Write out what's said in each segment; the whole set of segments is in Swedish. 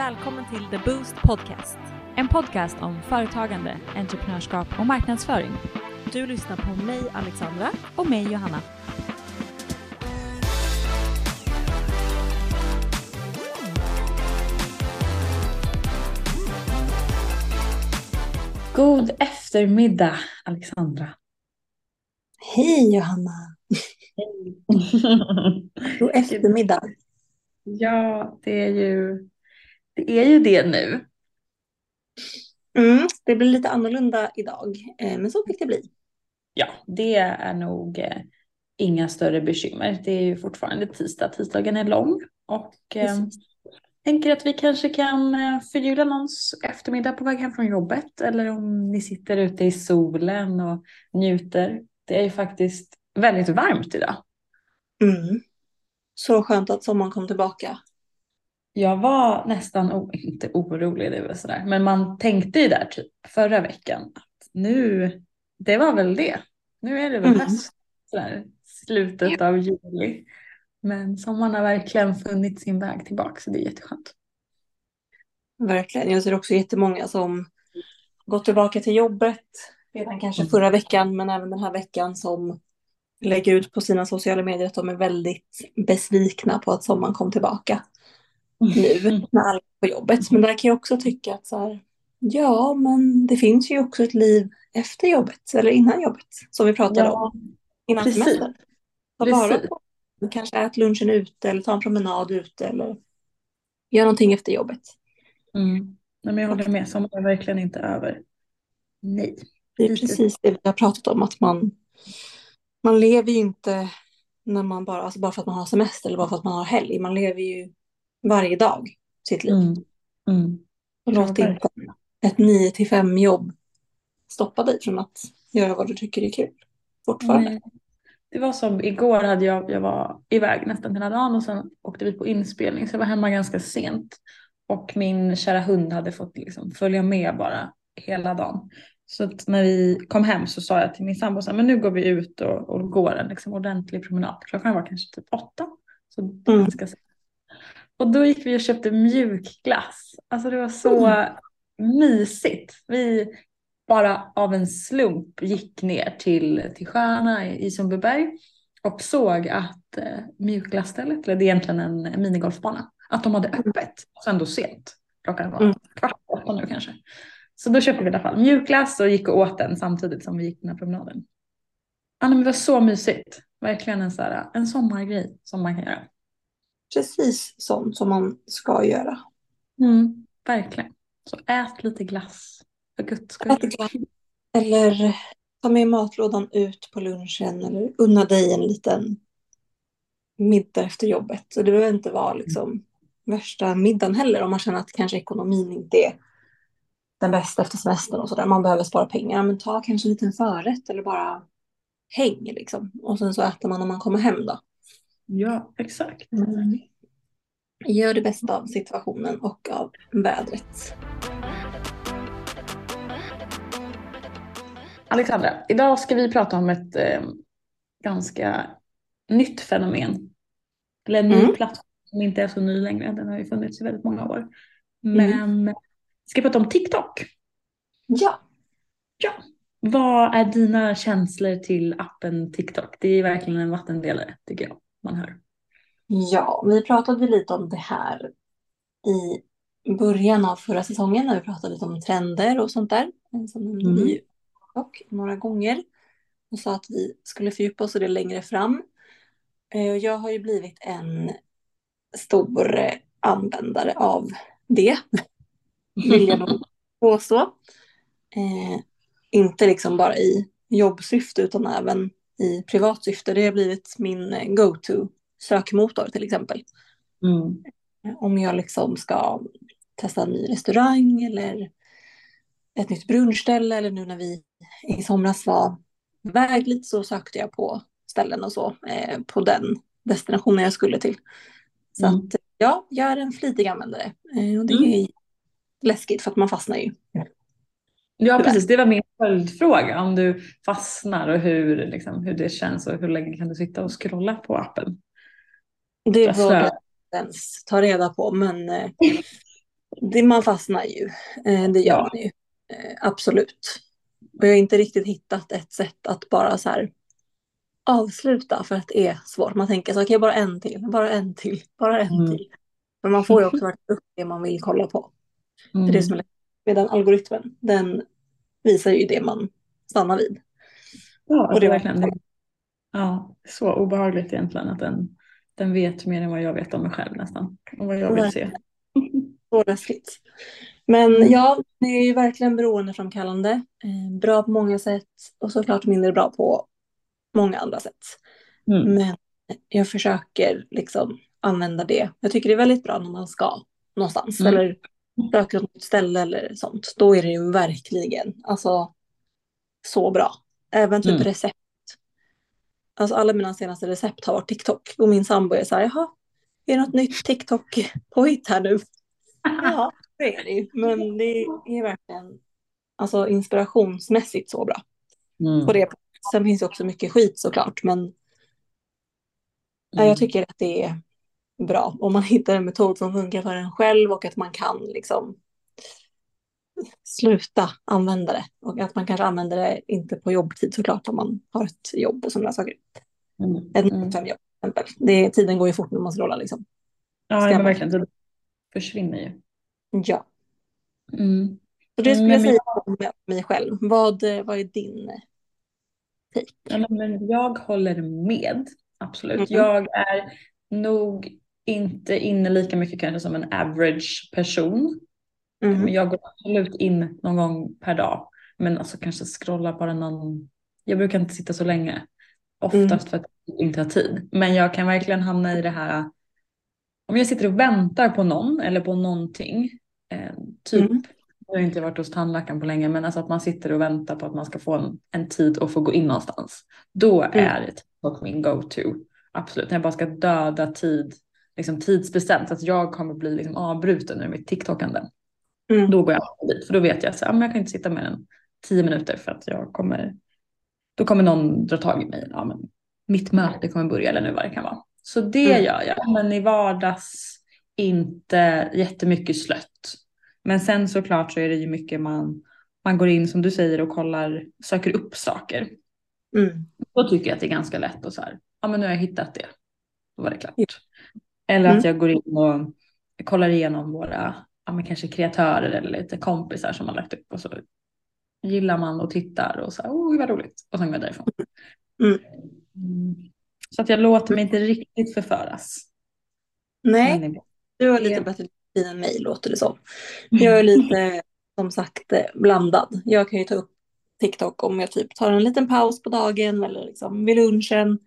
Välkommen till The Boost Podcast. En podcast om företagande, entreprenörskap och marknadsföring. Du lyssnar på mig Alexandra och mig Johanna. God eftermiddag Alexandra. Hej Johanna! God eftermiddag. Ja, det är ju det, är ju det nu. Mm, det blir lite annorlunda idag, eh, men så fick det bli. Ja, det är nog eh, inga större bekymmer. Det är ju fortfarande tisdag, tisdagen är lång och eh, tänker att vi kanske kan förgylla någons eftermiddag på väg hem från jobbet eller om ni sitter ute i solen och njuter. Det är ju faktiskt väldigt varmt idag. Mm. Så skönt att sommaren kom tillbaka. Jag var nästan, inte orolig, det var sådär, men man tänkte ju där typ förra veckan att nu, det var väl det. Nu är det väl Mm. höst, sådär, slutet av juli. Men sommaren har verkligen funnit sin väg tillbaka så det är jätteskönt. Verkligen. Jag ser också jättemånga som gått tillbaka till jobbet redan kanske Mm. förra veckan, men även den här veckan som lägger ut på sina sociala medier att de är väldigt besvikna på att sommaren kom tillbaka nu när alla är på jobbet. Men där kan jag också tycka att så här, ja, men det finns ju också ett liv efter jobbet eller innan jobbet som vi pratade Ja, om innan precis. semestern. Ta vara på. Kanske ät lunchen ute eller ta en promenad ute eller gör någonting efter jobbet. Mm. Nej, men jag håller med, sommaren är verkligen inte över. Nej. Det är precis det vi har pratat om, att man, man lever ju inte när man bara, alltså bara för att man har semester eller bara för att man har helg. Man lever ju varje dag sitt liv. Mm. Mm. Och låt inte ett 9 till 5 jobb stoppa dig från att göra vad du tycker är kul fortfarande. Nej. Det var som igår hade jag, jag var iväg nästan hela dagen och sen åkte vi på inspelning så jag var hemma ganska sent. Och min kära hund hade fått liksom följa med bara hela dagen. Så att när vi kom hem så sa jag till min sambo men nu går vi ut och, och går en liksom ordentlig promenad. Klockan var kanske typ åtta. Så Mm. ganska sent. Och då gick vi och köpte mjukglass. Alltså det var så mysigt. Vi bara av en slump gick ner till, till sjöarna i, i Sundbyberg och såg att eh, mjukglassstället, eller det är egentligen en minigolfbana, att de hade öppet. Och så ändå sent. Klockan var Mm. kvart åtta nu kanske. Så då köpte vi i alla fall mjukglass och gick och åt den samtidigt som vi gick den här promenaden. Ja, men det var så mysigt. Verkligen en, så här, en sommargrej som man kan göra. Precis sånt som man ska göra. Mm, verkligen. Så ät lite glass. För guds skull. Ät glass. Eller ta med matlådan ut på lunchen eller unna dig en liten middag efter jobbet. Så det behöver inte vara liksom värsta middagen heller om man känner att kanske ekonomin inte är den bästa efter semestern och sådär. Man behöver spara pengar. Men ta kanske en liten förrätt eller bara häng liksom. Och sen så äter man när man kommer hem då. Ja, exakt. Gör det bästa av situationen och av vädret. Alexandra, idag ska vi prata om ett eh, ganska nytt fenomen. Eller en ny Mm. plattform som inte är så ny längre. Den har ju funnits i väldigt många år. Men vi ska prata om TikTok. Ja, Vad är dina känslor till appen TikTok? Det är verkligen en vattendelare tycker jag. Man hör. Ja, vi pratade lite om det här i början av förra säsongen när vi pratade lite om trender och sånt där. Så nämnde Mm. vi TikTok några gånger och sa att vi skulle fördjupa oss i det längre fram. Eh, och Jag har ju blivit en stor eh, användare av det, vill jag nog påstå. Eh, inte liksom bara i jobbsyfte utan även i privatsyfte. Det har blivit min eh, go-to sökmotor till exempel. Mm. Om jag liksom ska testa en ny restaurang eller ett nytt brunchställe eller nu när vi i somras var iväg lite så sökte jag på ställen och så eh, på den destinationen jag skulle till. Så Mm. att ja, jag är en flitig användare eh, och det Mm. är läskigt för att man fastnar ju. Ja, precis. Det var min följdfråga. Om du fastnar och hur, liksom, hur det känns och hur länge kan du sitta och scrolla på appen? Det Jag vågar svär. jag ens ta reda på men eh, det, man fastnar ju. Eh, det gör man ju. Eh, absolut. Och jag har inte riktigt hittat ett sätt att bara så här avsluta för att det är svårt. Man tänker så okej, bara en till, bara en till, bara en Mm. till. Men man får ju också verkligen upp det man vill kolla på. Det är Mm. det som är lätt. Medan algoritmen, den visar ju det man stannar vid. Ja, Och det var- verkligen. Det, ja, så obehagligt egentligen att den, den vet mer än vad jag vet om mig själv nästan. Och vad jag vill se. Så läskigt. Men Mm. ja, det är ju verkligen beroendeframkallande. Eh, bra på många sätt och såklart mindre bra på många andra sätt. Mm. Men jag försöker liksom använda det. Jag tycker det är väldigt bra när man ska någonstans Mm. eller söker något nytt ställe eller sånt. Då är det ju verkligen alltså så bra. Även typ Mm. recept. Alltså alla mina senaste recept har varit TikTok och min sambo är så här, jaha, är det något nytt TikTok-påhitt här nu? Ja, det är det ju. Men det är verkligen alltså inspirationsmässigt så bra. Mm. På det. Sen finns det också mycket skit såklart, men Ja, jag tycker att det är bra om man hittar en metod som funkar för en själv och att man kan liksom sluta använda det. Och att man kanske använder det inte på jobbtid såklart om man har ett jobb och sådana saker. Mm. Ett Mm. fem jobb till exempel. Det, tiden går ju fort när man scrollar liksom. Ja, Stämmer. men verkligen. Det försvinner ju. Ja, Mm. så det skulle Mm, jag men säga om mig själv. Vad, vad är din take? Ja, men- jag håller med, absolut. Mhm. Jag är nog inte inne lika mycket kanske som en average person. Mm. Men jag går absolut in någon gång per dag. Men alltså kanske scrolla bara någon. Jag brukar inte sitta så länge. Oftast Mm. för att jag inte har tid. Men jag kan verkligen hamna i det här. Om jag sitter och väntar på någon eller på någonting. Eh, typ. Mm. Jag har inte varit hos tandläkaren på länge men alltså att man sitter och väntar på att man ska få en, en tid och få gå in någonstans. Då Mm. är TikTok min go-to. Absolut, när jag bara ska döda tid. Liksom tidsbestämt. Att jag kommer bli liksom avbruten ur mitt TikTokande. Mm. Då går jag dit för då vet jag att ja, men jag kan inte sitta mer än tio minuter för att jag kommer. Då kommer någon dra tag i mig. Ja, men mitt möte kommer börja eller nu vad det kan vara. Så det Mm. gör jag. Men i vardags inte jättemycket slött. Men sen såklart så är det ju mycket man, man går in som du säger och kollar, söker upp saker. Mm. Då tycker jag att det är ganska lätt och så här, ja men nu har jag hittat det. Då var det klart. Eller Mm. att jag går in och kollar igenom våra, ja men kanske kreatörer eller lite kompisar som har lagt upp och så gillar man och tittar och så oh vad roligt. Och sen går jag därifrån. Mm. Mm. Så att jag låter mig inte riktigt förföras. Nej, du har lite bättre tid än mig låter det som. Jag är lite som sagt eh, blandad. Jag kan ju ta upp TikTok om jag typ tar en liten paus på dagen eller liksom vid lunchen.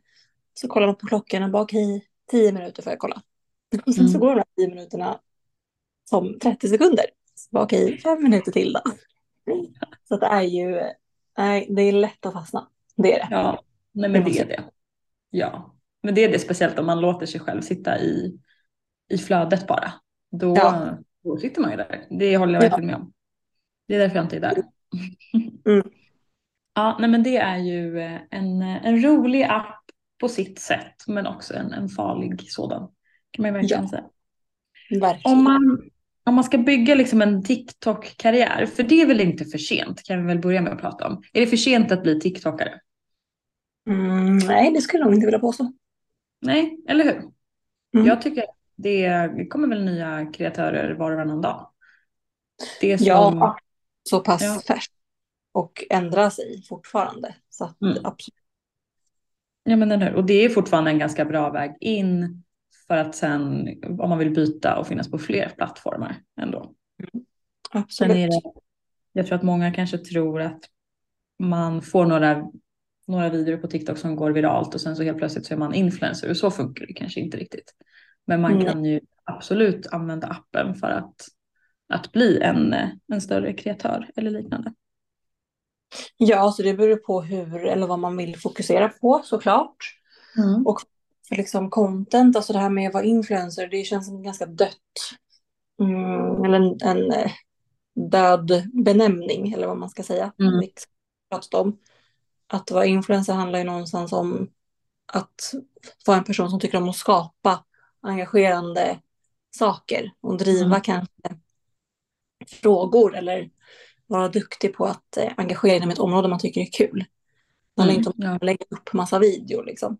Så kollar man på klockan och bara okej, tio minuter får jag kolla. Och sen så Mm. går de här tio minuterna som 30 sekunder. Så bara okej, fem minuter till då. Så det är ju, nej, det är lätt att fastna. Det är det. Ja, nej men det är det. Ja, men det är det speciellt om man låter sig själv sitta i, i flödet bara. Då, Ja. då sitter man ju där. Det håller jag Ja. verkligen med om. Det är därför jag inte är där. Mm. Ja, nej men det är ju eh, en, en rolig app på sitt sätt, men också en, en farlig sådan. Kan man ju verkligen Ja. säga. Verkligen. Om man, om man ska bygga liksom en TikTok-karriär, för det är väl inte för sent, kan vi väl börja med att prata om. Är det för sent att bli TikTokare? Mm, nej, det skulle jag inte vilja påstå. Nej, eller hur? Mm. Jag tycker det, kommer väl nya kreatörer var och varannan dag. Det som, Ja, så pass Ja. färskt. Och ändra sig fortfarande. Så att, Mm. absolut. ja men den hör. Och det är fortfarande en ganska bra väg in för att sen, om man vill byta och finnas på fler plattformar ändå. Sen absolut. det, jag tror att många kanske tror att man får några, några videor på TikTok som går viralt och sen så helt plötsligt så är man influencer och så funkar det kanske inte riktigt. Men man Nej. kan ju absolut använda appen för att, att bli en, en större kreatör eller liknande. Ja, så det beror på hur eller vad man vill fokusera på såklart. Och för liksom content, alltså det här med att vara influencer, det känns som ganska dött. Mm, eller en, en eh, död benämning, eller vad man ska säga. Mm. Pratat om. Att vara influencer handlar ju någonstans om att vara en person som tycker om att skapa engagerande saker och driva Mm. kanske frågor eller vara duktig på att eh, engagera inom ett område man tycker är kul. Handlar Mm, inte om att lägga upp massa videor liksom.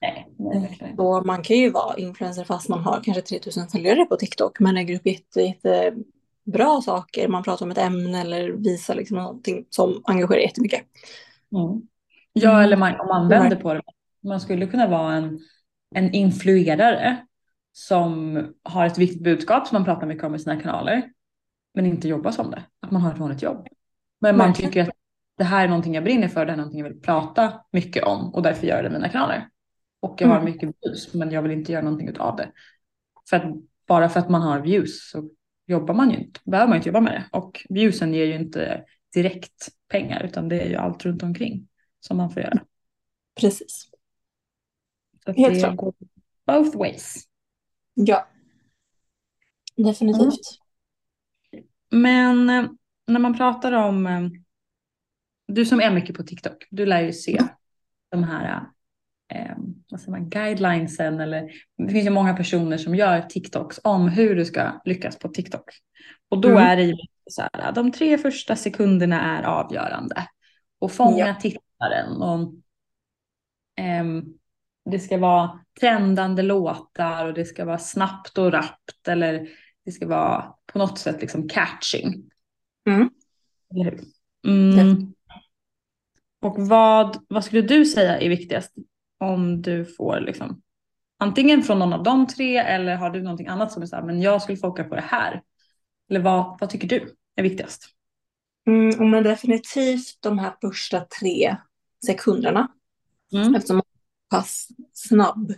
Nej, nej, verkligen. Så man kan ju vara influencer fast man har kanske 3000 följare på TikTok men lägger upp jätte, jätte bra saker. Man pratar om ett ämne eller visar liksom någonting som engagerar jättemycket. Mm. Ja, Mm. eller man, om man vänder på det. Man skulle kunna vara en, en influerare som har ett viktigt budskap som man pratar mycket om i sina kanaler. Men inte jobbar som det. Att man har ett vanligt jobb. Men man tycker att det här är någonting jag brinner för. Det här är någonting jag vill prata mycket om. Och därför gör jag det i mina kanaler. Och jag har Mm. mycket views. Men jag vill inte göra någonting av det. För att bara för att man har views så jobbar man ju inte. Behöver man inte jobba med det. Och viewsen ger ju inte direkt pengar. Utan det är ju allt runt omkring som man får göra. Precis. Så Helt det klart. går both ways. Ja. Definitivt. Men eh, när man pratar om, eh, du som är mycket på TikTok, du lär ju se de här eh, vad säger man, guidelinesen eller det finns ju många personer som gör TikToks om hur du ska lyckas på TikTok. Och då Mm. är det ju så här, de tre första sekunderna är avgörande. Och fånga Ja. tittaren. Och, ehm, det ska vara trendande låtar och det ska vara snabbt och rappt eller det ska vara på något sätt liksom catching. Mm. Eller hur? Mm. Och vad, vad skulle du säga är viktigast om du får liksom antingen från någon av de tre eller har du någonting annat som är så här, men jag skulle foka på det här. Eller vad, vad tycker du är viktigast? Mm, men definitivt de här första tre sekunderna. Mm. Eftersom man är pass snabb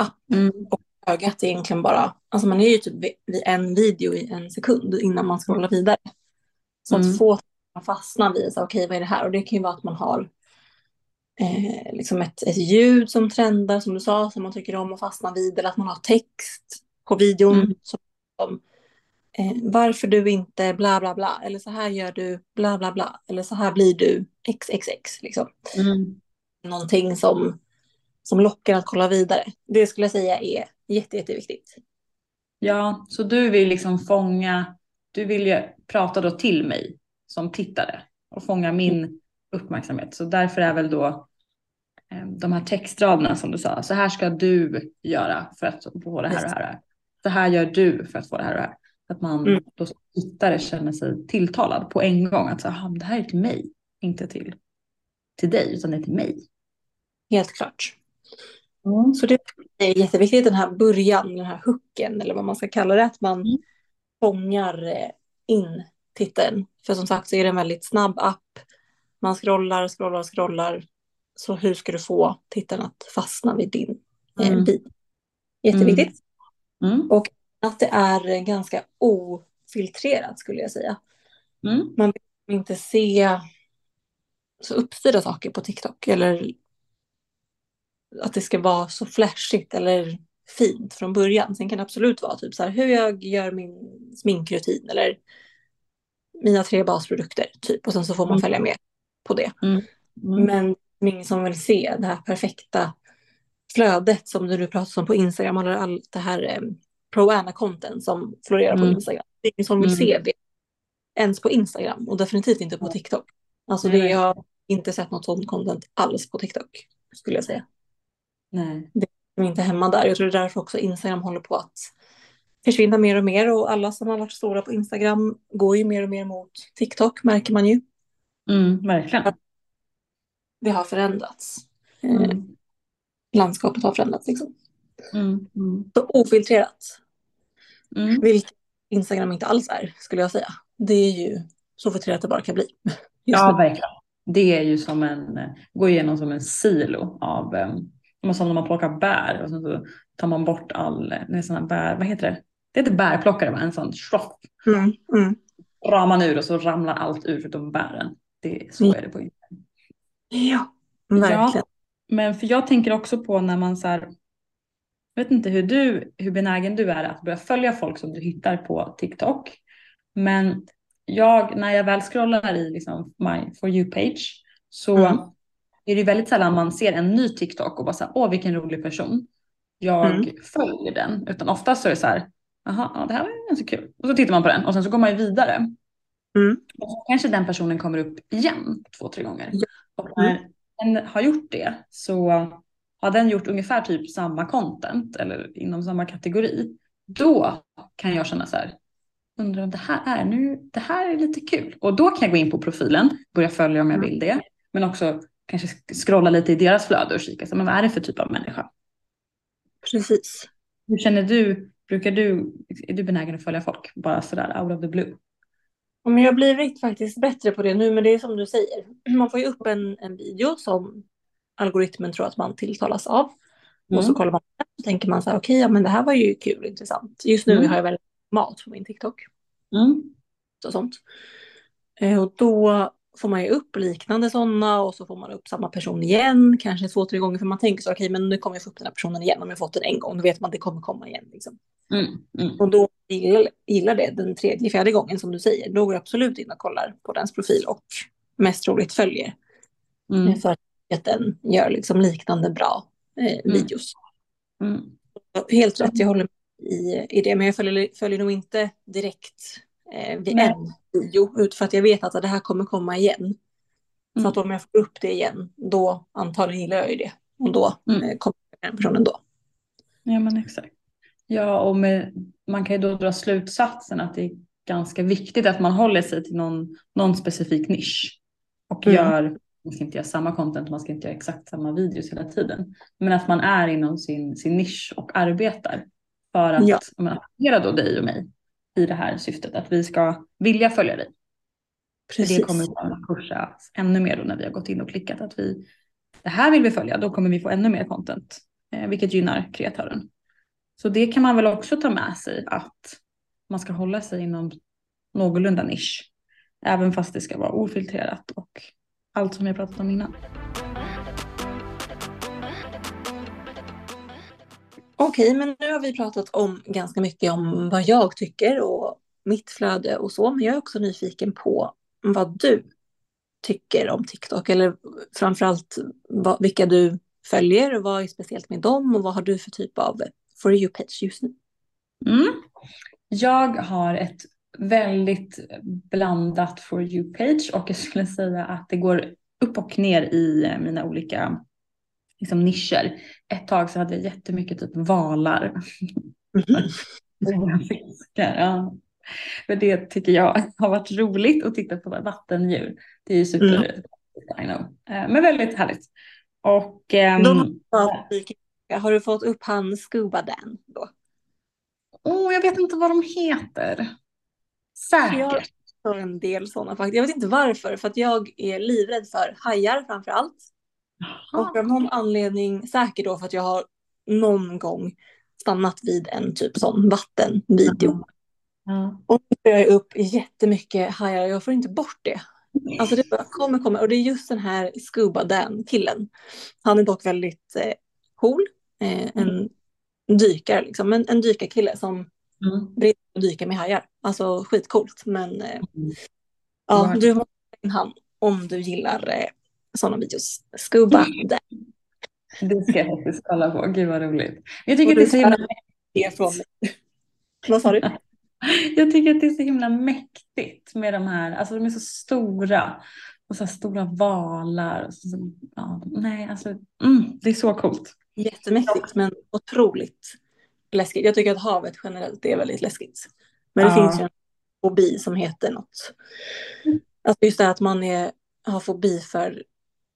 app Mm. och ögat är egentligen bara, alltså man är ju typ vid en video i en sekund innan man scrollar vidare. Så Mm. att få fastna vid, okej vad är det här? Och det kan ju vara att man har eh, liksom ett, ett ljud som trendar som du sa, som man tycker om att fastna vid, eller att man har text på videon. Mm. Som, som, eh, varför du inte bla bla bla, eller så här gör du bla bla bla, eller så här blir du xxx. Liksom Mm. någonting som, som lockar att kolla vidare. Det skulle jag säga är jätte, jätteviktigt. Ja, så du vill liksom fånga, du vill ju prata då till mig som tittare och fånga min uppmärksamhet. Så därför är väl då eh, de här textraderna som du sa, så här ska du göra för att få det här och det här. Så här gör du för att få det här och det här. Att man Mm. då som tittare känner sig tilltalad på en gång. Att så, det här är till mig, inte till, till dig, utan det är till mig. Helt klart. Så det är jätteviktigt den här början, den här hooken eller vad man ska kalla det, att man Mm. fångar eh, in tittaren. För som sagt så är det en väldigt snabb app. Man scrollar, scrollar, scrollar. Så hur ska du få tittaren att fastna vid din eh, Mm. bil? Jätteviktigt. Mm. Att det är ganska ofiltrerat skulle jag säga. Mm. man vill inte se så uppstyrda saker på TikTok eller att det ska vara så flashigt eller fint från början. Sen kan det absolut vara typ så här hur jag gör min sminkrutin eller mina tre basprodukter typ och sen så får man Mm. följa med på det. Mm. Men det är ingen som vill se det här perfekta flödet som du pratar om på Instagram eller allt det här eh, pro-ana-content som florerar på Mm. Instagram. Det är ingen som vill Mm. se det ens på Instagram och definitivt inte på TikTok. Alltså det, jag har inte sett något sånt content alls på TikTok skulle jag säga. Nej. De är inte hemma där. Jag tror det är därför också Instagram håller på att försvinna mer och mer och alla som har varit stora på Instagram går ju mer och mer mot TikTok märker man ju. Mm, verkligen. Det har förändrats. Eh, Mm. landskapet har förändrats liksom. Mm. Mm. Så ofiltrerat, Mm. vilket Instagram inte alls är skulle jag säga. Det är ju så filtrerat det bara kan bli. Ja, verkligen. Det är ju som en, går igenom som en silo av, um, som när man plockar bär och sen så tar man bort all, det är såna bär, vad heter det? Det heter bärplockare va? En sån schroff. Mm, mm. Drar man ur och så ramlar allt ur förutom bären. Det, så Mm. är det på Instagram. Ja, verkligen. Men för jag tänker också på när man så här, jag vet inte hur du, hur benägen du är att börja följa folk som du hittar på TikTok. Men jag, när jag väl scrollar i liksom my for you page så Mm. är det väldigt sällan man ser en ny TikTok och bara så här, åh vilken rolig person. Jag Mm. följer den. Utan oftast så är det så här, jaha, ja, det här var ganska kul. Och så tittar man på den och sen så går man ju vidare. Mm. Och så kanske den personen kommer upp igen två, tre gånger. Ja. Och när den har gjort det så har den gjort ungefär typ samma content eller inom samma kategori. Då kan jag känna så här, undrar om det här är nu, det här är lite kul. Och då kan jag gå in på profilen, börja följa om jag vill det. Men också kanske scrolla lite i deras flöde och kika, så, men vad är det för typ av människa? Precis. Hur känner du, brukar du, är du benägen att följa folk bara sådär out of the blue? Men jag har blivit faktiskt bättre på det nu, men det är som du säger. Man får ju upp en, en video som algoritmen tror att man tilltalas av. Och så Mm. kollar man och tänker man så här, okej, ja men det här var ju kul och intressant. Just nu Mm. har jag väldigt mat på min TikTok Mm. och sånt. Eh, Och då får man ju upp liknande sådana och så får man upp samma person igen, kanske två, tre gånger. För man tänker så, okej, men nu kommer jag få upp den här personen igen. Om jag fått den en gång, då vet man att det kommer komma igen. Liksom. Mm. Mm. Och då gillar, gillar det den tredje, fjärde gången som du säger. Då går jag absolut in och kollar på dens profil och mest troligt följer. Mm. För att den gör liksom liknande bra eh, videos. Mm. Helt rätt, jag håller med i, i det. Men jag följer, följer nog inte direkt eh, vid Nej. en video. Ut för att jag vet att det här kommer komma igen. Så Mm. att om jag får upp det igen, då antagligen gillar jag ju det. Och då Mm. eh, kommer den personen då. Ja men exakt. Ja och med, man kan ju då dra slutsatsen att det är ganska viktigt att man håller sig till någon, någon specifik nisch. Och Mm. gör, man ska inte göra samma content, man ska inte göra exakt samma videos hela tiden. Men att man är inom sin, sin nisch och arbetar. För att Ja. attacera då dig och mig i det här syftet. Att vi ska vilja följa dig. För det kommer att kursa ännu mer då när vi har gått in och klickat att vi det här vill vi följa, då kommer vi få ännu mer content, eh, vilket gynnar kreatören. Så det kan man väl också ta med sig att man ska hålla sig inom någorlunda nisch, även fast det ska vara ofiltrerat och allt som jag pratat om innan. Okej, men nu har vi pratat om ganska mycket om vad jag tycker och mitt flöde och så. Men jag är också nyfiken på vad du tycker om TikTok. Eller framförallt vad, vilka du följer och vad är speciellt med dem och vad har du för typ av For you-page just nu? Mm. Jag har ett väldigt blandat For you-page och jag skulle säga att det går upp och ner i eh, mina olika liksom, nischer. Ett tag så hade jag jättemycket typ valar. Stora fiskar, ja. För det tycker jag har varit roligt att titta på vattendjur. Det är ju super, Mm. I know. Eh, men väldigt härligt. Och ehm, De- Har du fått upp han Scuba Dan då? oh, jag vet inte vad de heter. Säkert. Jag har en del sådana faktiskt. Jag vet inte varför, för att jag är livrädd för hajar framför allt. Och av någon anledning, säkert då för att jag har någon gång stannat vid en typ sån vattenvideo. Ja. Och nu får jag upp jättemycket hajar jag får inte bort det. Alltså det bara kommer, kommer. Och det är just den här Scuba Dan-killen. Han är dock väldigt eh, cool. Eh, en dykare liksom. En, en dykarkille som Mm. brinner att dyka med hajar. Alltså skitcoolt. Men eh, Mm. ja, du måste ta in han om du gillar eh, sådana videos. Scuba Dan. Det ska jag faktiskt kolla på. Gud vad roligt. Jag tycker, Och det är så himla, mig. Vad sa du? jag tycker att det är så himla mäktigt med de här. Alltså de är så stora. Och så här stora valar. Och så, ja, nej, alltså, mm, det är så coolt. Jättemäktigt men otroligt läskigt. Jag tycker att havet generellt är väldigt läskigt. Men det Ja. finns ju en fobi som heter något. Alltså just det här att man är, har fobi för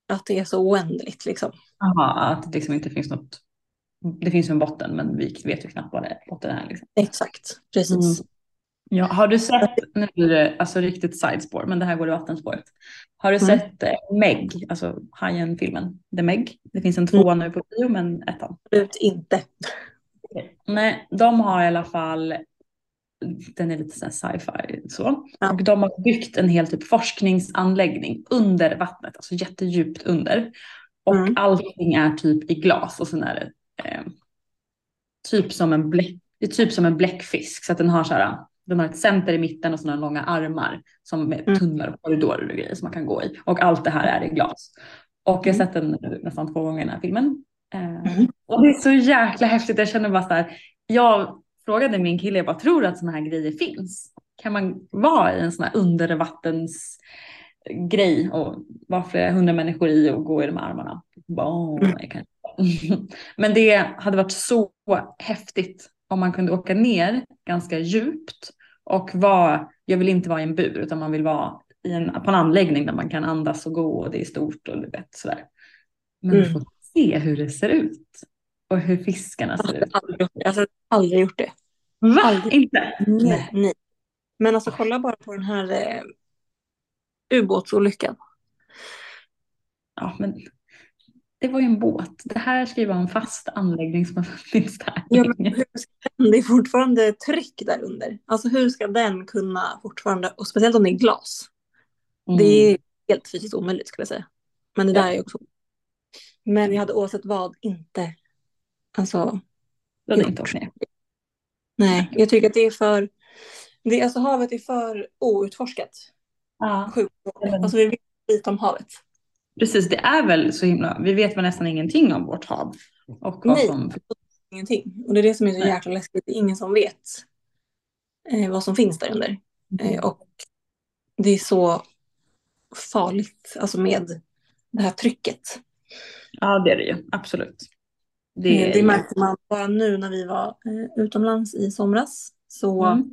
att det är så oändligt liksom. Aha, att det liksom inte finns något. Det finns en botten men vi vet ju knappt vad det är, botten är. Liksom. Exakt, precis. Mm. Ja, har du sett, nu blir det alltså riktigt sidespår, men det här går i vattenspåret. Har du Mm. sett eh, Meg, alltså Hajen-filmen, The Meg? Det finns en tvåa nu på bio, men ettan. Absolut inte. Nej, de har i alla fall, den är lite sci-fi så. Ja. Och de har byggt en hel typ forskningsanläggning under vattnet, alltså jättedjupt under. Och Mm. allting är typ i glas och sen är det eh, typ som en bläck, det är typ som en bläckfisk. Så att den har så här, den har ett center i mitten och sådana långa armar som med Mm. tunnlar och korridorer och grejer som man kan gå i. Och allt det här är i glas. Och jag har Mm. sett den nästan två gånger den här filmen. Eh, Mm. och det är så jäkla häftigt. Jag känner bara så här, jag frågade min kille, jag bara tror att sådana här grejer finns? Kan man vara i en sån här undervattens grej och vara flera hundra människor i och gå i de här armarna? Men det hade varit så häftigt om man kunde åka ner ganska djupt och vara, jag vill inte vara i en bur utan man vill vara i en, på en anläggning där man kan andas och gå och det är stort och du vet sådär. Men Mm. få se hur det ser ut och hur fiskarna ser ut. Aldrig gjort det. Alltså, aldrig gjort det. Va? Aldrig. Inte? Nej. Nej. Men alltså kolla bara på den här eh, ubåtsolyckan. Ja, men det var ju en båt. Det här ska ju vara en fast anläggning som har funnits där Ja, men hur ska den, det är fortfarande tryck där under. Alltså hur ska den kunna fortfarande, och speciellt om det är glas. Det är helt fysiskt omöjligt skulle jag säga. Men det där Ja. är också. Men jag hade oavsett vad inte, alltså Det hade inte åkt ner. nej, jag tycker att det är för, det, är- alltså havet är för outforskat. Ja. Sjukt. Alltså vi vet lite om havet. Precis, det är väl så himla, vi vet väl nästan ingenting om vårt hav. Och vad Nej. som, Ingenting. Och det är det som är så jäkla läskigt. Det är ingen som vet eh, vad som finns där under. Eh, och det är så farligt, alltså med det här trycket. ja det är det ju, absolut. Det Det, är det märkte man bara nu när vi var eh, utomlands i somras. Så Mm.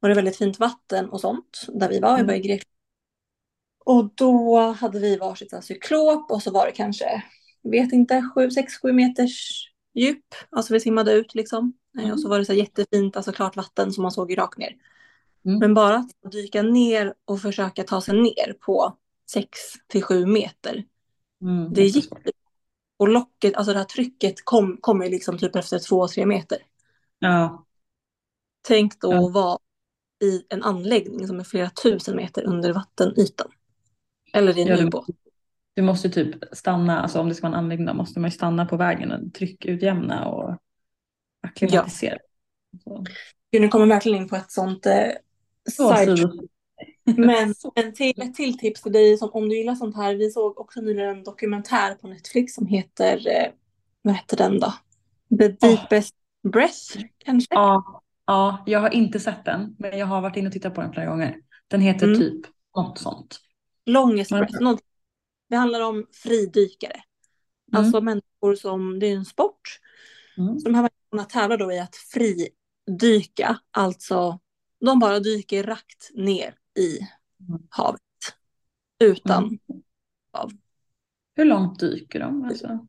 var det väldigt fint vatten och sånt där vi var. Vi Mm. var i Grekland. Och då hade vi varsitt cyklop och så var det kanske, vet inte, 6-7 meters djup. Alltså vi simmade ut liksom. Mm. Och så var det så jättefint, alltså klart vatten som man såg rakt ner. Mm. Men bara att dyka ner och försöka ta sig ner på 6-7 meter. Mm, Det jätte... Och locket, alltså det här trycket kom, kommer liksom typ efter 2-3 meter. Ja, Tänk då Ja. att vara i en anläggning som är flera tusen meter under vattenytan. Eller i en Ja, ubåt. du måste typ stanna, alltså om det ska vara en anläggning då måste man ju stanna på vägen och tryckutjämna och acklimatisera. Så. Gud, Nu kommer verkligen in på ett sånt eh, Så side Men en till, ett till tips till dig som om du gillar sånt här. Vi såg också nyligen en dokumentär på Netflix som heter, eh, vad heter den då? The Deepest Breath kanske? Ja, ja, jag har inte sett den, men jag har varit inne och tittat på den flera gånger. Den heter Mm. typ något sånt. Longest Breath. Något, det handlar om fridykare. Mm. Alltså människor som, det är en sport. Mm. Så de här människorna tävlar då i att fridyka. Alltså de bara dyker rakt ner i Mm. havet. Utan Mm. Hur långt dyker de? Alltså?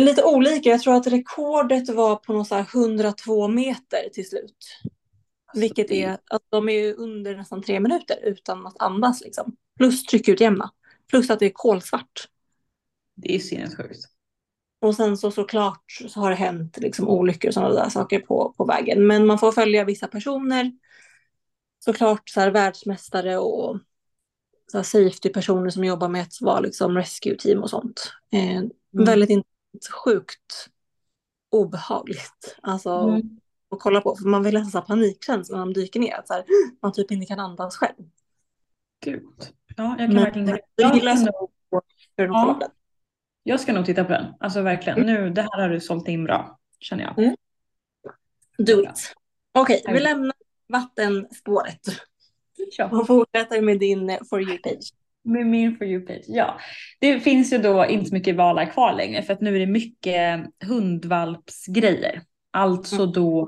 Lite olika. Jag tror att rekordet var på någon så här 102 meter till slut. Vilket det- är att de är under nästan tre minuter utan att andas liksom. Plus tryckutjämna. Plus att det är kolsvart. Det är sinnessjukt. Och sen så såklart så har det hänt liksom olyckor och sådana där saker på, på vägen. Men man får följa vissa personer. Såklart så här världsmästare och så safety-personer som jobbar med att vara liksom rescue-team och sånt. Eh, Väldigt in- sjukt obehagligt. Alltså Mm. Att kolla på. För man vill nästan ha panikkänsla när de dyker ner. Att så här, man typ inte kan andas själv. Gud. Ja, jag kan Men verkligen jag gillar jag, så- ska nog, För att Ja. jag ska nog titta på den. Alltså verkligen. Nu, det här har du sålt in bra, känner jag. Mm. Do it. Okej, vi Mm. lämnar vattenspåret Ja. och fortsätter med din eh, For you-page. Med min For You-page, ja. Det finns ju då inte så mycket valar kvar längre för att nu är det mycket hundvalpsgrejer. Alltså då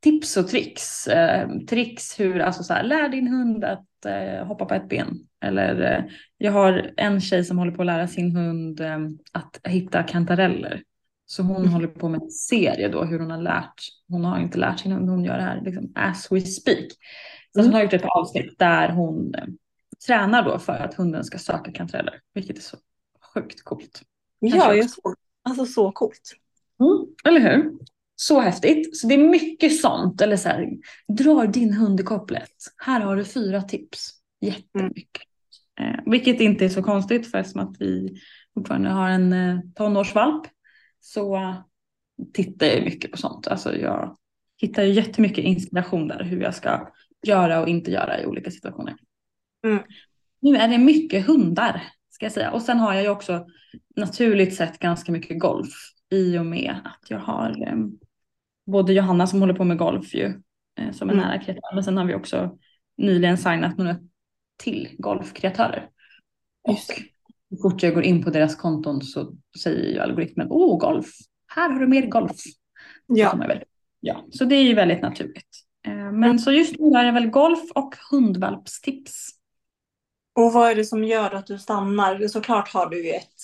tips och tricks. Eh, tricks hur, alltså så här, lär din hund att eh, hoppa på ett ben. Eller eh, jag har en tjej som håller på att lära sin hund eh, att hitta kantareller. Så hon Mm. håller på med en serie då hur hon har lärt, hon har inte lärt sin hund, hon gör det här liksom as we speak. Så Mm. hon har gjort ett avsnitt där hon eh, tränar då för att hunden ska söka kantareller, vilket är så sjukt coolt. Ja, Kanske jag såg. Alltså så coolt. Eller hur? Så häftigt. Så det är mycket sånt. Eller så här, drar din hund i kopplet. Här har du fyra tips. Jättemycket. Eh, vilket inte är så konstigt för eftersom att vi fortfarande har en eh, tonårsvalp. Så tittar jag mycket på sånt. Alltså jag hittar ju jättemycket inspiration där hur jag ska göra och inte göra i olika situationer. Mm. Nu är det mycket hundar ska jag säga. Och sen har jag ju också naturligt sett ganska mycket golf i och med att jag har eh, både Johanna som håller på med golf ju, eh, som är Mm. nära kreatör, men sen har vi också nyligen signat några till golfkreatörer. Och så fort jag går in på deras konton så säger ju algoritmen, åh golf, här har du mer golf. Ja. väl- ja, så det är ju väldigt naturligt. Eh, Men så just nu är det väl golf och hundvalpstips. Och vad är det som gör att du stannar? Såklart har du ju ett...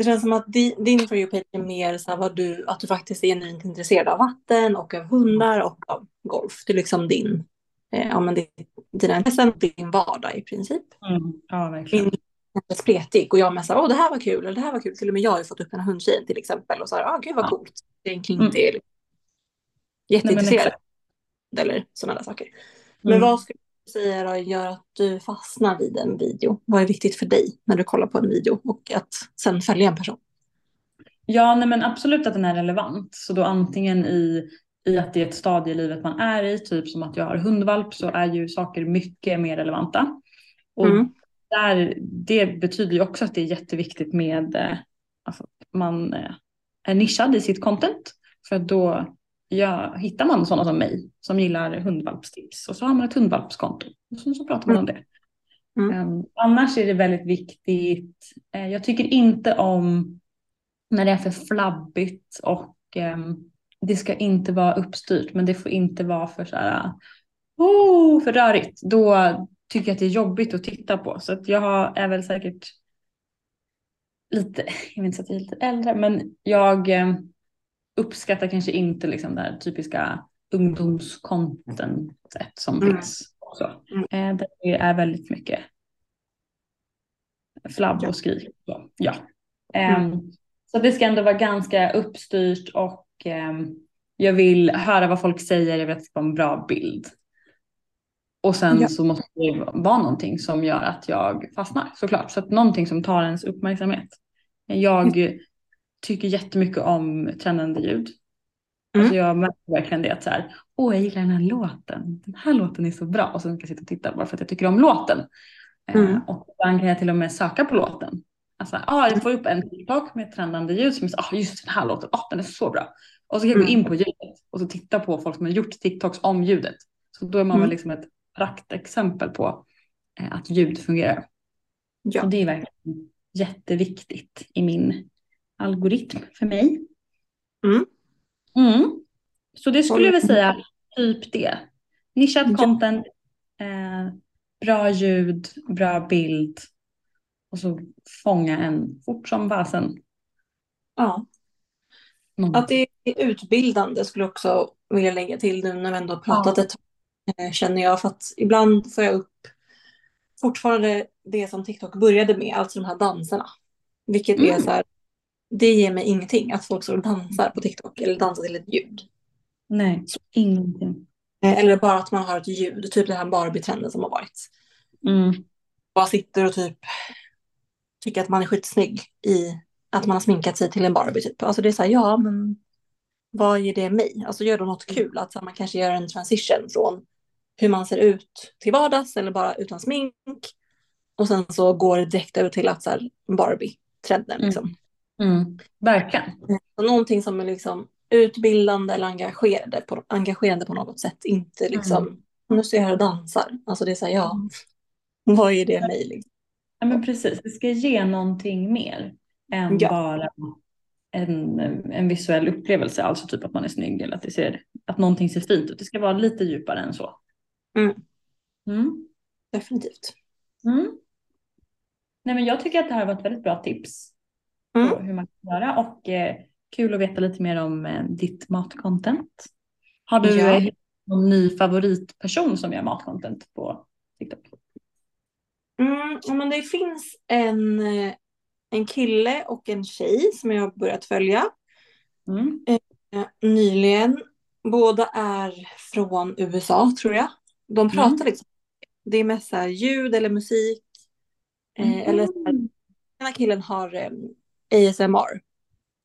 Det känns som att din, din For You-page är mer så här vad du, att du faktiskt är genuint intresserad av vatten och av hundar och av golf. Det är liksom din, eh, ja men det, dina intressen och din vardag i princip. Ja, verkligen. Min är spretig och jag med så här, åh det här var kul, eller det här var kul. Till och med jag har ju fått upp den här hundtjejen till exempel och så här, ah gud vad Ja. coolt. Det är en king Mm. det är liksom jätteintresserad. exakt. eller sådana där saker. Men Mm. vad skulle säga då gör att du fastnar vid en video? Vad är viktigt för dig när du kollar på en video och att sen följa en person? Ja, nej men absolut att den är relevant. Så då antingen i, i att det är ett stadie i livet man är i, typ som att jag har hundvalp, så är ju saker mycket mer relevanta. Och Mm. där, det betyder ju också att det är jätteviktigt med eh, alltså, man eh, är nischad i sitt content. För då ja, hittar man sådana som mig som gillar hundvalpstips och så har man ett hundvalpskonto och så, så pratar man om det. Mm. Um, annars är det väldigt viktigt. eh, jag tycker inte om när det är för flabbigt och ehm, det ska inte vara uppstyrt men det får inte vara för så här oh, för rörigt. Då tycker jag att det är jobbigt att titta på så att jag har, är väl säkert lite, jag vill inte säga att jag är lite äldre men jag eh, uppskattar kanske inte liksom det här typiska ungdomscontentet som Mm. finns. Så. Mm. Eh, det är väldigt mycket flabb och skrik. Ja. Mm. Ehm, så det ska ändå vara ganska uppstyrt och ehm, jag vill höra vad folk säger, jag vill att det ska vara en bra bild. Och sen Ja. så måste det vara någonting som gör att jag fastnar såklart. Så att någonting som tar ens uppmärksamhet. Jag tycker jättemycket om trendande ljud. Mm. Alltså jag märker verkligen det att så här, åh jag gillar den här låten. Den här låten är så bra. Och så kan jag sitta och titta bara för att jag tycker om låten. Eh, Mm. och ibland kan jag till och med söka på låten. Alltså, ah, jag får upp en TikTok med trendande ljud som är så, ah, just den här låten, ah, den är så bra. Och så kan jag gå Mm. in på ljudet och så titta på folk som har gjort TikToks om ljudet. Så då är man Mm. väl liksom ett praktexempel på eh, att ljud fungerar. Ja. Och det är verkligen jätteviktigt i min algoritm för mig. Mm. Mm. Så det skulle jag väl säga typ det. Nischad content, eh, bra ljud, bra bild och så fånga en fort som fasen. ja. Någon- Att det är utbildande skulle jag också vilja lägga till nu när vi ändå pratat Ja. ett tag. eh, Känner jag för att ibland får jag upp fortfarande det som TikTok började med, alltså de här danserna. Vilket är Mm. så här, det ger mig ingenting att folk står och dansar på TikTok eller dansar till ett ljud. Nej, ingenting. Eh, Eller bara att man har ett ljud, typ den här Barbie-trenden som har varit. Mm. Bara sitter och typ tycker att man är skitsnygg i att man har sminkat sig till en Barbie typ. Alltså det är så här, ja men vad ger det mig? Alltså gör då något kul, att man kanske gör en transition från hur man ser ut till vardags eller bara utan smink. Och sen så går det direkt över till att så här, Barbie-trenden Mm. liksom. Mm. Verkligen. Så någonting som är liksom utbildande eller engagerande på, engagerande på något sätt. Inte liksom, nu står jag här och dansar. Alltså det är så här, ja, vad är det mig liksom? Ja, men precis. Det ska ge någonting mer än Ja. bara en, en visuell upplevelse. Alltså typ att man är snygg eller att, det ser, att någonting ser fint ut. Det ska vara lite djupare än så. Mm. Mm. Definitivt. Mm. Nej, men jag tycker att det här var ett väldigt bra tips Mm. hur man kan göra och eh, kul att veta lite mer om eh, ditt matcontent. Har du Ja. eh, någon ny favoritperson som gör matcontent på TikTok? Mm, men det finns en, eh, en kille och en tjej som jag har börjat följa Mm. eh, nyligen. Båda är från USA tror jag. De pratar Mm. liksom. Det är mest så här ljud eller musik. Eh, Eller så här, Mm. den här killen har eh, ASMR.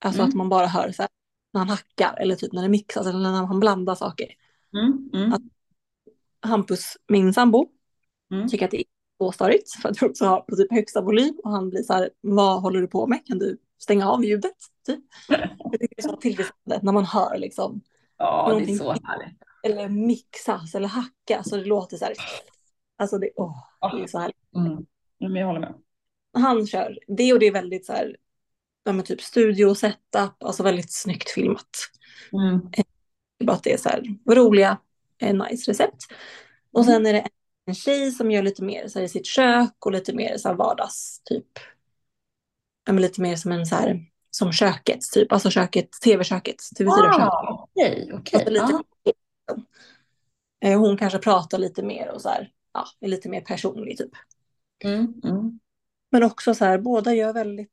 Alltså Mm. att man bara hör så här, när han hackar eller typ när det mixas eller när han blandar saker. Mm. Mm. Hampus, min sambo, Mm. tycker att det är så störigt för att vi också har på typ högsta volym och han blir så här, vad håller du på med? Kan du stänga av ljudet. Typ. Det är så tillfredsställande när man hör liksom. Ja, det är så härligt. Eller mixas eller hackas och det låter så här. Alltså det, åh, det är så härligt. Mm. Jag håller med. Han kör det och det är väldigt så här, ja typ studio setup, alltså väldigt snyggt filmat. Mm. Bara att det är så här roliga, eh, nice recept. Och Mm. sen är det en tjej som gör lite mer så här, i sitt kök och lite mer så här vardags typ. Ja, lite mer som en så här, som köket typ, alltså köket, tv-köket, TV4-köket. Ah, Okej. Alltså lite Ja. Eh, Hon kanske pratar lite mer och så här, ja, är lite mer personlig typ. Mm, mm. Men också så här, båda gör väldigt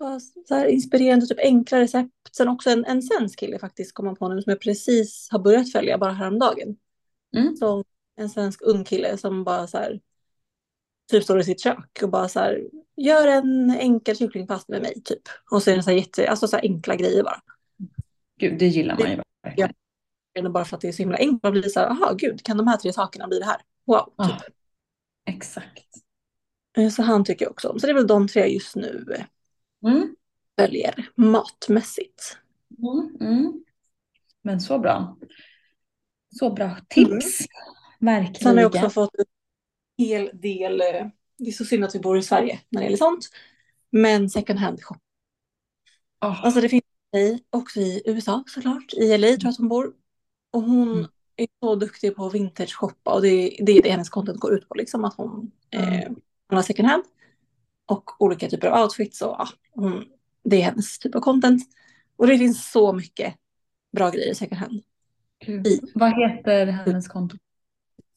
bara så här, inspirerande, typ enkla recept. Sen också en, en svensk kille faktiskt kom jag på nu som jag precis har börjat följa bara häromdagen. Mm. Så en svensk ung kille som bara så här, typ står i sitt kök och bara så här, gör en enkel kycklingpasta med mig typ. Och så är det så här, jätte, alltså så här enkla grejer bara. Gud, det gillar man ju verkligen. Eller Bara för att det är så himla enkelt. Man blir så här, jaha gud, kan de här tre sakerna bli det här? Wow, Ah, typ. exakt. Eh, Så han tycker jag också om. Så det är väl de tre just nu Mm. väljer matmässigt. Mm, mm. Men så bra. Så bra tips. Verkligen. Sen har jag också fått en hel del, eh, det är så synd att vi bor i Sverige när det gäller sånt, men second hand shop. Ah, Alltså det finns i, också i USA såklart, i LA tror jag att hon bor. Och hon Mm. är så duktig på vintage shoppa och det, det är det hennes content går ut på, liksom att hon eh, Mm. hon har second hand och olika typer av outfits och ja, det är hennes typ av content. Och det finns så mycket bra grejer i second hand. I. Vad heter hennes konto?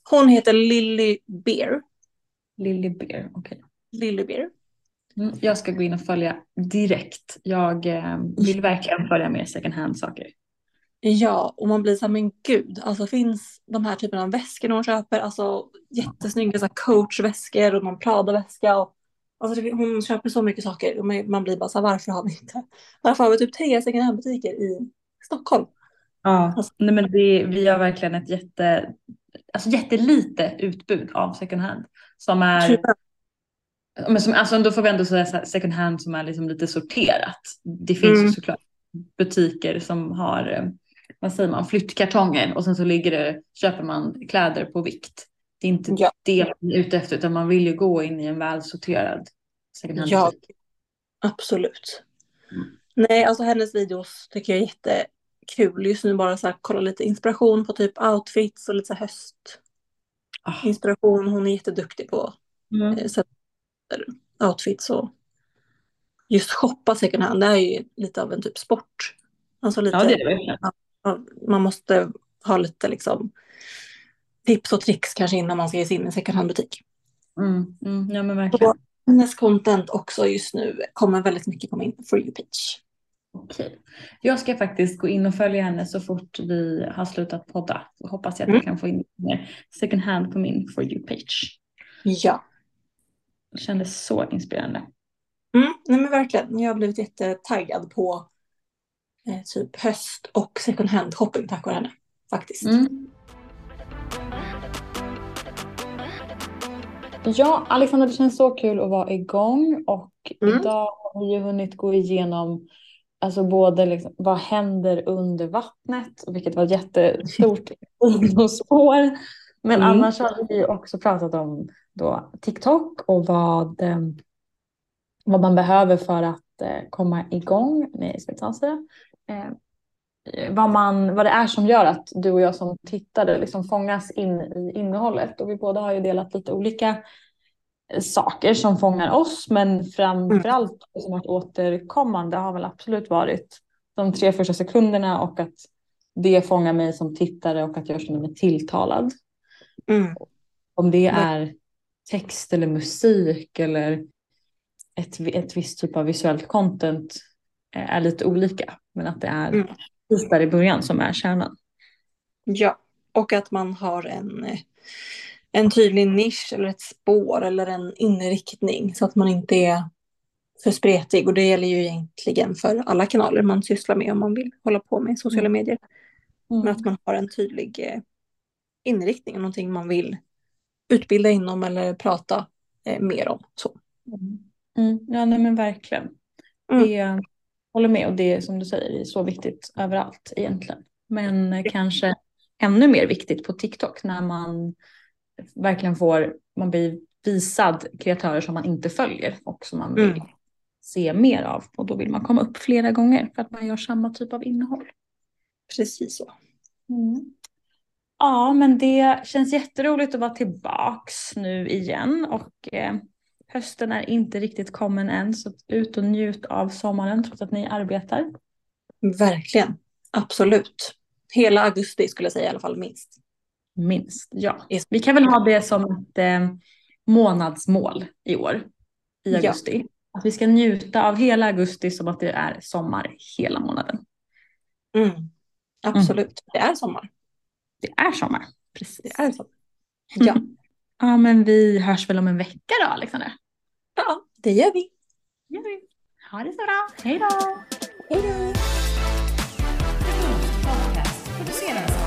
Hon heter Lily Bear. Lily Bear. Okej. Lily Bear. Mm. Jag ska gå in och följa direkt. Jag eh, vill verkligen följa med second hand saker. Ja, och man blir så här, men gud, alltså finns de här typerna av väskor hon köper, alltså jättesnygga så här coachväskor och någon Prada-väska och alltså hon köper så mycket saker och man blir bara så här, varför har vi inte, varför har vi typ tre second hand-butiker i Stockholm? Ja, Alltså- nej men det, vi har verkligen ett jätte, alltså jättelite utbud av second hand. Som är, Tyvärr. men som, alltså då får vi ändå säga second hand som är liksom lite sorterat. Det finns ju Mm. såklart butiker som har, eh, vad säger man, flyttkartonger och sen så ligger det, köper man kläder på vikt. Det är inte Ja. det man är ute efter utan man vill ju gå in i en välsorterad second hand Ja, absolut. Mm. Nej, alltså hennes videos tycker jag är jättekul. Just nu bara så här, kolla lite inspiration på typ outfits och lite så här höstinspiration. Ah. Hon är jätteduktig på Mm. eh, sätt- eller outfits och just shoppa second hand. Det är ju lite av en typ sport. Alltså lite, Ja det är det man måste ha lite liksom tips och tricks kanske innan man ska ge sig in i en second hand butik. Mm. Mm. Ja men verkligen. Hennes content också just nu kommer väldigt mycket på min For You-page. Okej. Jag ska faktiskt gå in och följa henne så fort vi har slutat podda. Så hoppas jag att Mm. jag kan få in mer second hand på min For You-page. Ja, Det kändes så inspirerande. mm, nej men verkligen. Jag har blivit jättetaggad på eh, typ höst och second hand shopping tack vare henne. Faktiskt. Mm. Ja, Alexandra, det känns så kul att vara igång och Mm. idag har vi ju hunnit gå igenom alltså både liksom, vad händer under vattnet, vilket var ett jättestort spår. Men Mm. annars har vi också pratat om då TikTok och vad, eh, vad man behöver för att eh, komma igång. Nej, ska jag inte säga. Eh, vad, man, vad det är som gör att du och jag som tittare liksom fångas in i innehållet. Och vi båda har ju delat lite olika eh, saker som fångar oss, men framförallt det som varit återkommande har väl absolut varit de tre första sekunderna och att det fångar mig som tittare och att jag känner mig tilltalad. Mm. Om det är text eller musik eller ett, ett visst typ av visuellt content eh, är lite olika. Men att det är Mm. Just där i början som är kärnan. Ja, och att man har en, en tydlig nisch eller ett spår eller en inriktning så att man inte är för spretig. Och det gäller ju egentligen för alla kanaler man sysslar med om man vill hålla på med sociala medier. Men att man har en tydlig eh, inriktning, någonting man vill utbilda inom eller prata eh, mer om. Så. Mm. Mm. Ja, nej, men verkligen. Mm. Det håller med och det är som du säger är så viktigt överallt egentligen. Men eh, kanske ännu mer viktigt på TikTok när man verkligen får, man blir visad kreatörer som man inte följer och som man vill Mm. se mer av. Och då vill man komma upp flera gånger för att man gör samma typ av innehåll. Precis så. Mm. Ja, men det känns jätteroligt att vara tillbaks nu igen och eh, hösten är inte riktigt kommen än så ut och njut av sommaren trots att ni arbetar. Verkligen. Absolut. Hela augusti skulle jag säga i alla fall minst. Minst, ja. Vi kan väl ha det som ett eh, månadsmål i år, i Ja. augusti. Att vi ska njuta av hela augusti som att det är sommar hela månaden. Mm. Absolut. Det är sommar. Det är sommar, precis. Det är sommar. Ja. Ja, men vi hörs väl om en vecka då, Alexandra? Ja, det gör vi. gör vi. Ha det så bra. Hej då! Hej då! Produceras